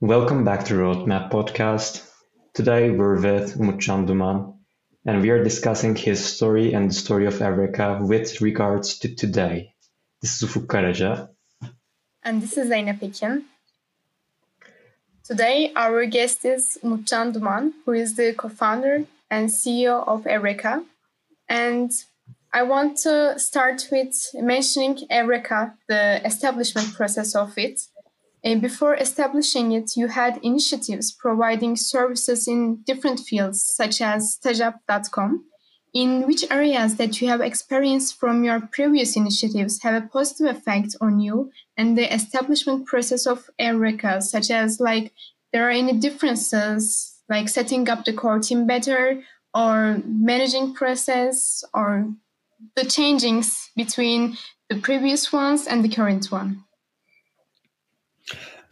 Welcome back to Roadmap Podcast. Today we're with Umutcan Duman and we are discussing his story and the story of Evreka with regards to today. This is Ufuk. And this is Zeynep Ekin. Today our guest is Umutcan Duman, who is the co-founder and CEO of Evreka. And I want to start with mentioning Evreka, the establishment process of it. And before establishing it, you had initiatives providing services in different fields, such as stajap.com. In which areas that you have experienced from your previous initiatives have a positive effect on you and the establishment process of Evreka, such as like there are any differences, like setting up the core team better or managing process or the changings between the previous ones and the current one?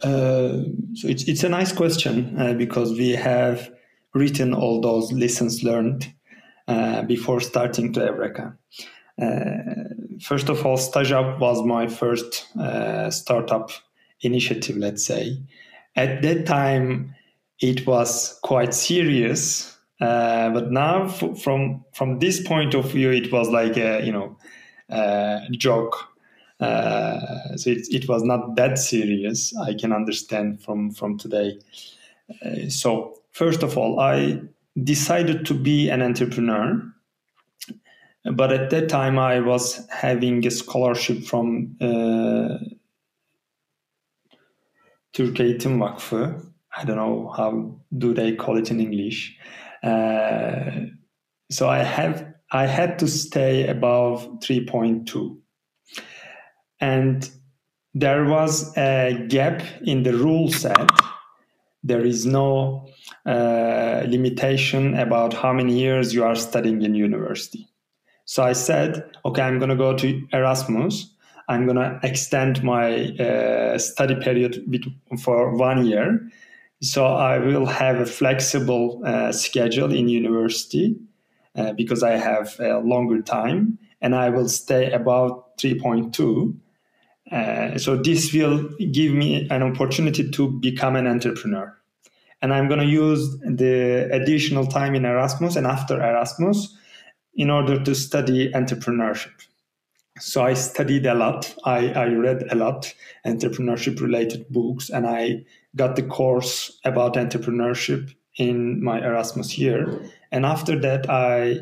Uh, so it's, it's a nice question uh, because we have written all those lessons learned uh, before starting to Evreka. Uh, first of all, Stajap was my first uh, startup initiative, let's say. At that time, it was quite serious but now, f- from from this point of view, it was like a you know joke. Uh, so it, it was not that serious. I can understand from from today. Uh, so first of all, I decided to be an entrepreneur. But at that time, I was having a scholarship from uh, Türk Eğitim Vakfı. I don't know how do they call it in English. Uh, so I have I had to stay above 3.2. And there was a gap in the rule set. There is no uh, limitation about how many years you are studying in university. So I said, okay, I'm going to go to Erasmus. I'm going to extend my uh, study period for one year so I will have a flexible uh, schedule in university uh, because I have a longer time and I will stay about 3.2. Uh, so this will give me an opportunity to become an entrepreneur. And I'm going to use the additional time in Erasmus and after Erasmus in order to study entrepreneurship. So I studied a lot. I, I read a lot entrepreneurship related books and I got the course about entrepreneurship in my Erasmus year. And after that, I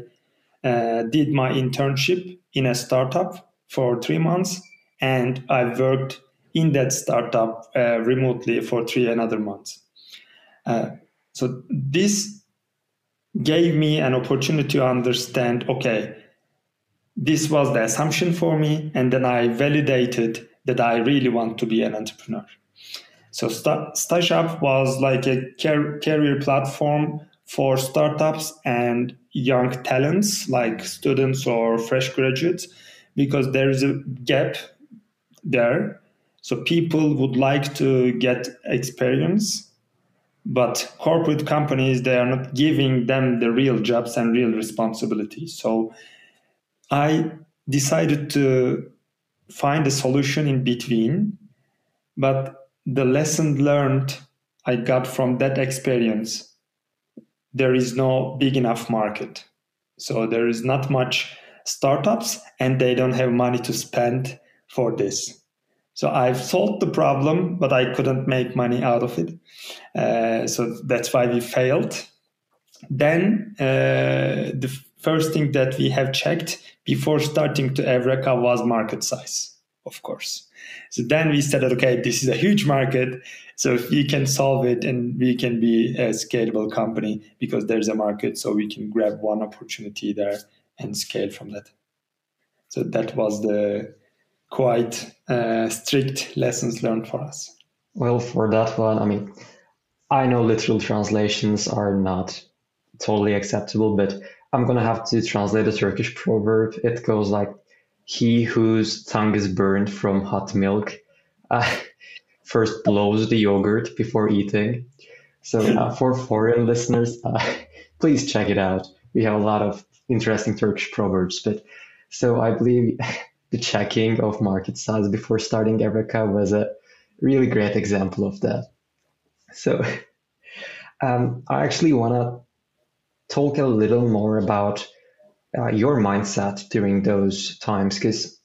uh, did my internship in a startup for three months, and I worked in that startup uh, remotely for three another months. Uh, so this gave me an opportunity to understand okay this was the assumption for me and then i validated that i really want to be an entrepreneur so Stajap was like a car- career platform for startups and young talents like students or fresh graduates because there is a gap there. So people would like to get experience, but corporate companies they are not giving them the real jobs and real responsibilities. So I decided to find a solution in between, but the lesson learned I got from that experience, there is no big enough market. So there is not much startups and they don't have money to spend for this. So I've solved the problem, but I couldn't make money out of it. Uh, so that's why we failed. Then uh, the first thing that we have checked before starting to Evreka was market size, of course. So then we said, okay, this is a huge market. So if we can solve it and we can be a scalable company because there's a market, so we can grab one opportunity there and scale from that. So that was the quite uh, strict lessons learned for us. Well, for that one, I mean, I know literal translations are not totally acceptable, but I'm gonna have to translate a Turkish proverb. It goes like, he whose tongue is burned from hot milk uh, first blows the yogurt before eating. So uh, for foreign listeners, uh, please check it out. We have a lot of interesting Turkish proverbs. But so I believe the checking of market size before starting Evreka was a really great example of that. So um, I actually want to talk a little more about uh, your mindset during those times because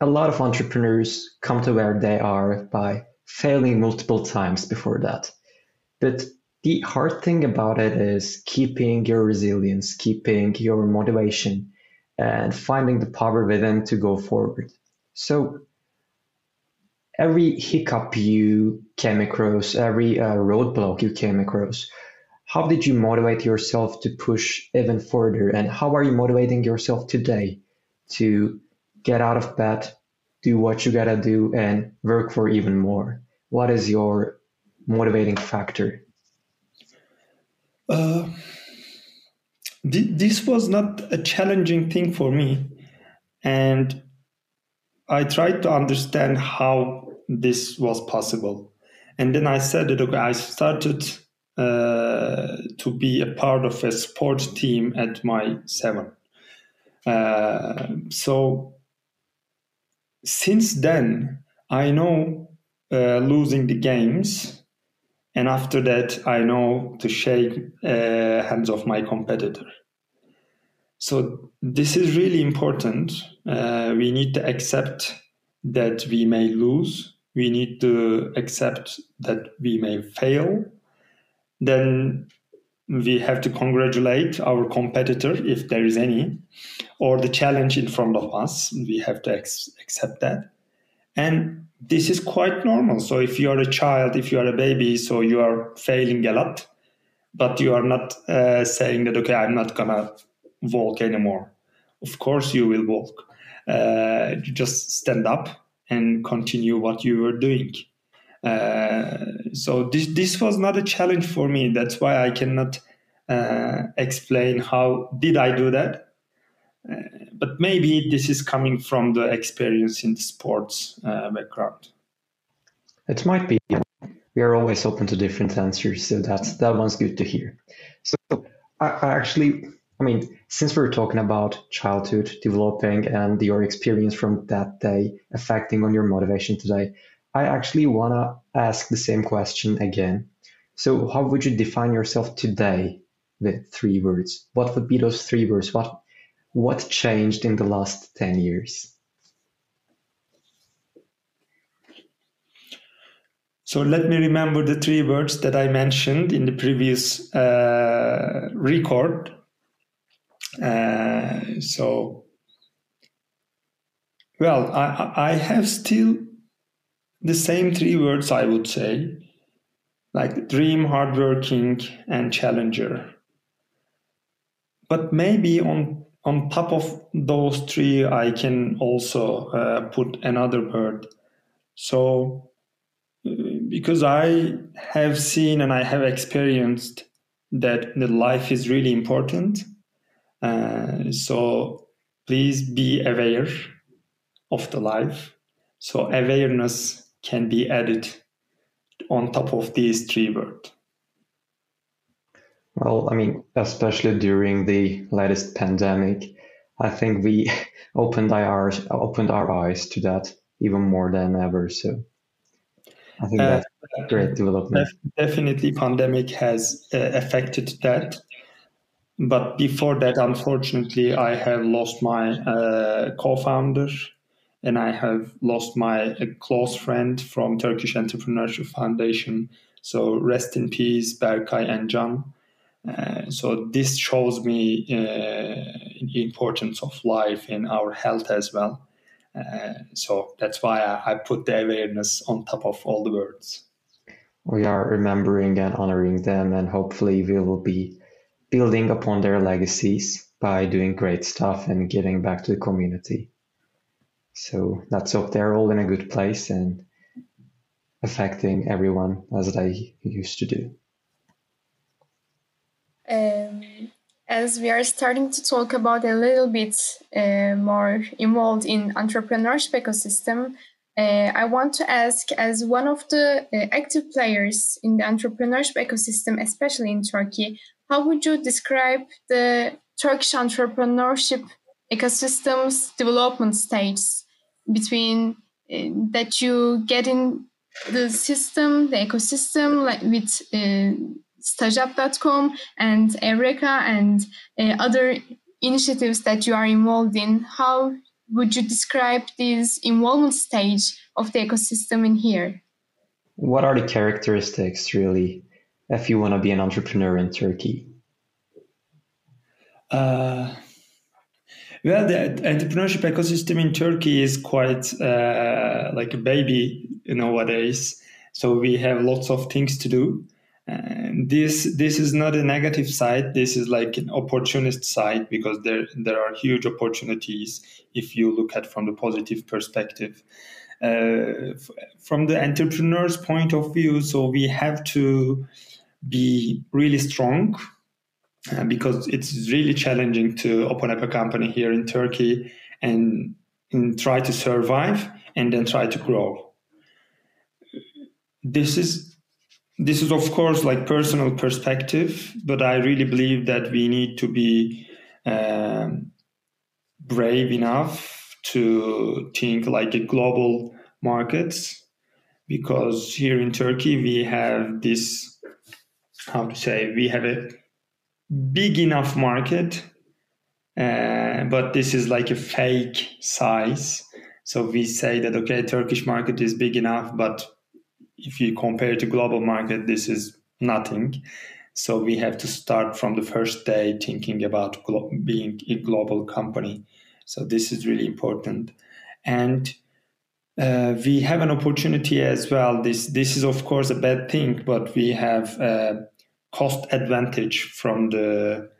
a lot of entrepreneurs come to where they are by failing multiple times before that. But the hard thing about it is keeping your resilience, keeping your motivation, and finding the power within to go forward. So, every hiccup you came across, every uh, roadblock you came across, how did you motivate yourself to push even further? And how are you motivating yourself today to get out of bed, do what you gotta do, and work for even more? What is your motivating factor? Uh, this was not a challenging thing for me. And I tried to understand how this was possible. And then I said that okay, I started uh, to be a part of a sports team at my seven. Uh, so since then, I know uh, losing the games, and after that, I know to shake uh, hands of my competitor. So this is really important. Uh, we need to accept that we may lose. We need to accept that we may fail. Then we have to congratulate our competitor if there is any, or the challenge in front of us. We have to ex- accept that. And this is quite normal. So if you are a child, if you are a baby, so you are failing a lot, but you are not uh, saying that, okay, I'm not going to walk anymore. Of course, you will walk. Uh, just stand up and continue what you were doing. Uh, so this this was not a challenge for me. That's why I cannot uh, explain how did I do that. Uh, but maybe this is coming from the experience in the sports uh, background. It might be. We are always open to different answers, so that's that one's good to hear. So I, I actually, I mean, since we're talking about childhood developing and your experience from that day affecting on your motivation today, I actually want to ask the same question again. So, how would you define yourself today with three words? What would be those three words? What what changed in the last 10 years? So let me remember the three words that I mentioned in the previous uh, record. Uh, so, well, I, I have still the same three words, I would say, like dream, hardworking, and challenger. But maybe on on top of those three, I can also uh, put another word. So, uh, because I have seen and I have experienced that the life is really important. Uh, so, please be aware of the life. So, awareness can be added on top of these three words? Well, I mean, especially during the latest pandemic, I think we opened our opened our eyes to that even more than ever. So I think uh, that's a great development. Definitely, pandemic has uh, affected that. But before that, unfortunately, I have lost my uh, co-founder and I have lost my close friend from Turkish Entrepreneurship Foundation. So rest in peace, Berkay and John. Uh, so this shows me uh, the importance of life in our health as well. Uh, so that's why I, I, put the awareness on top of all the words. We are remembering and honoring them, and hopefully we will be building upon their legacies by doing great stuff and giving back to the community. So let's hope they're all in a good place and affecting everyone as they used to do. Um, as we are starting to talk about a little bit uh, more involved in entrepreneurship ecosystem, uh, I want to ask, as one of the uh, active players in the entrepreneurship ecosystem, especially in Turkey, how would you describe the Turkish entrepreneurship ecosystem's development stage between uh, that you get in the system, the ecosystem, like with Stajap.com and Evreka and uh, other initiatives that you are involved in, how would you describe this involvement stage of the ecosystem in here? What are the characteristics, really, if you want to be an entrepreneur in Turkey? Uh, well, the entrepreneurship ecosystem in Turkey is quite uh, like a baby nowadays. So we have lots of things to do. And this this is not a negative side. This is like an opportunist side because there there are huge opportunities if you look at from the positive perspective. Uh, f- from the entrepreneur's point of view, so we have to be really strong uh, because it's really challenging to open up a company here in Turkey and, and try to survive and then try to grow. This is this is of course like personal perspective, but I really believe that we need to be um, brave enough to think like a global markets because here in Turkey we have this how to say we have a big enough market, uh, but this is like a fake size. So we say that okay, Turkish market is big enough, but if you compare to global market, this is nothing. So we have to start from the first day thinking about glo- being a global company. So this is really important, and uh, we have an opportunity as well. This this is of course a bad thing, but we have. Uh, cost advantage from the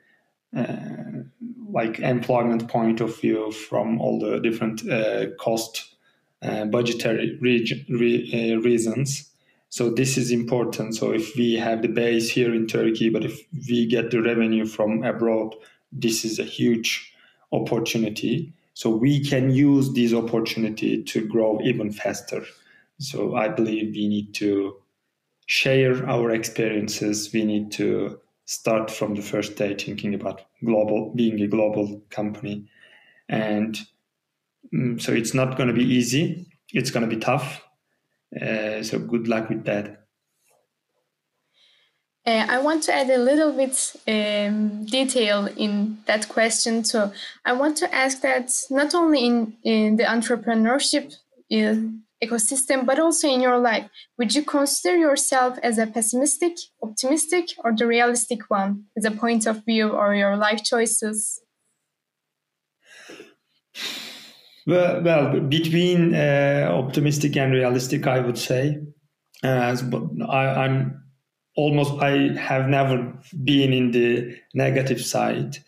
uh, like employment point of view from all the different uh, cost uh, budgetary re- uh, reasons so this is important so if we have the base here in turkey but if we get the revenue from abroad this is a huge opportunity so we can use this opportunity to grow even faster so i believe we need to share our experiences, we need to start from the first day thinking about global being a global company. And um, so it's not going to be easy. It's going to be tough. Uh, so good luck with that. Uh, I want to add a little bit um, detail in that question So I want to ask that not only in, in the entrepreneurship uh, ecosystem, but also in your life. Would you consider yourself as a pessimistic, optimistic, or the realistic one as a point of view or your life choices? Well, well between uh, optimistic and realistic, I would say. Uh, I, I'm almost, I have never been in the negative side.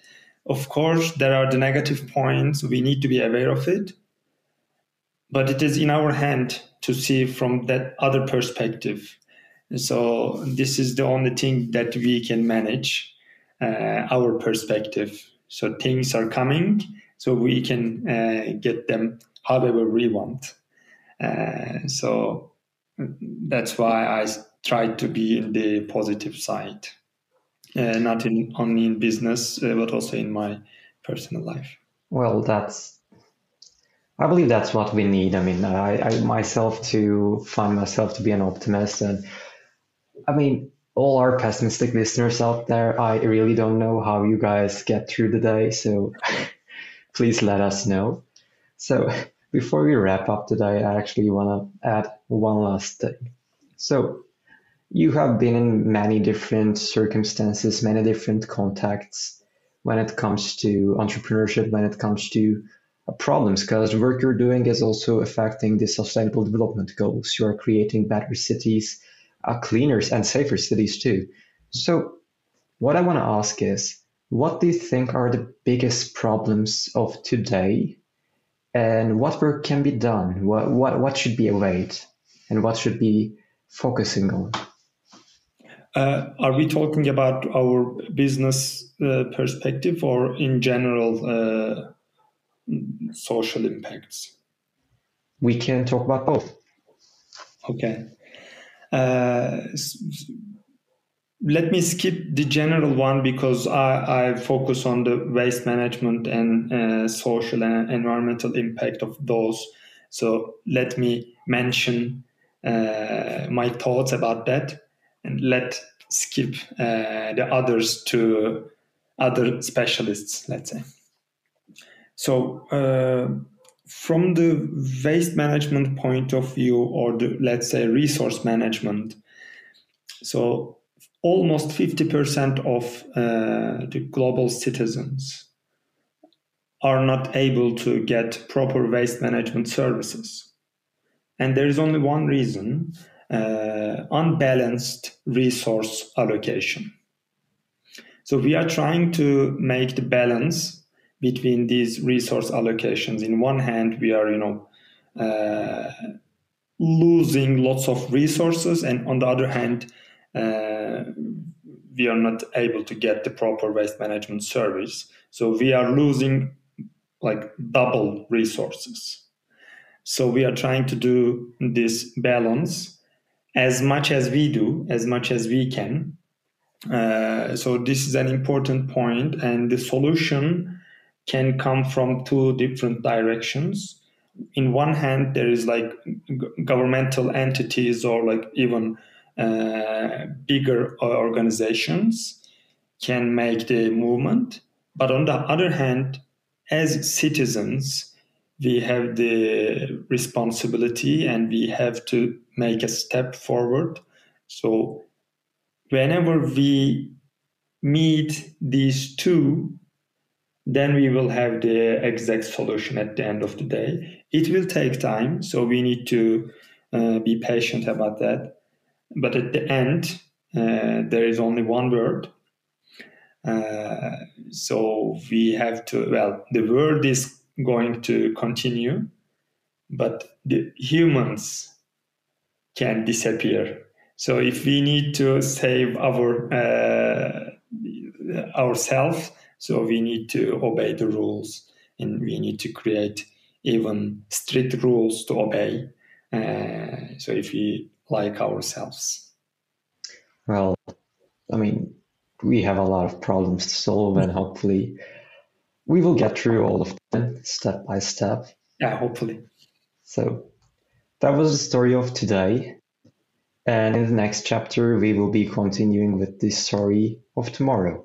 Of course, there are the negative points. We need to be aware of it but it is in our hand to see from that other perspective. So this is the only thing that we can manage uh, our perspective. So things are coming, so we can uh, get them however we want. Uh, so that's why I try to be in the positive side, uh, not in, only in business, uh, but also in my personal life. Well, that's I believe that's what we need. I mean, I, I myself to find myself to be an optimist, and I mean, all our pessimistic listeners out there, I really don't know how you guys get through the day, so please let us know. So, before we wrap up today, I actually want to add one last thing. So, you have been in many different circumstances, many different contacts when it comes to entrepreneurship, when it comes to problems because the work you're doing is also affecting the sustainable development goals. You are creating better cities, uh, cleaner and safer cities too. So, what I want to ask is, what do you think are the biggest problems of today, and what work can be done? What what what should be awaited, and what should be focusing on? Uh, are we talking about our business uh, perspective or in general? Uh, social impacts? We can talk about both. Okay. Let me skip the general one because I, I focus on the waste management and uh, social and environmental impact of those. So let me mention uh, my thoughts about that and let skip uh, the others to other specialists, let's say. So, uh, from the waste management point of view, or the, let's say resource management, so almost 50% of uh, the global citizens are not able to get proper waste management services. And there is only one reason uh, unbalanced resource allocation. So we are trying to make the balance between these resource allocations. In one hand, we are, you know, uh, losing lots of resources, and on the other hand, we are not able to get the proper waste management service. So we are losing like double resources. So we are trying to do this balance as much as we do, as much as we can. Uh, so this is an important point, and the solution can come from two different directions. In one hand, there is like governmental entities or like even uh, bigger organizations can make the movement. But on the other hand, as citizens, we have the responsibility and we have to make a step forward. So, whenever we meet these two, then we will have the exact solution at the end of the day. It will take time, so we need to uh, be patient about that. But at the end, uh, there is only one word. Uh, so we have to, well, the world is going to continue, but the humans can disappear. So if we need to save our uh, ourselves, so we need to obey the rules, and we need to create even strict rules to obey. Uh, so if we like ourselves. Well, I mean, we have a lot of problems to solve, and hopefully, we will get through all of them step by step. Yeah, hopefully. So, that was the story of today. And in the next chapter, we will be continuing with the story of tomorrow.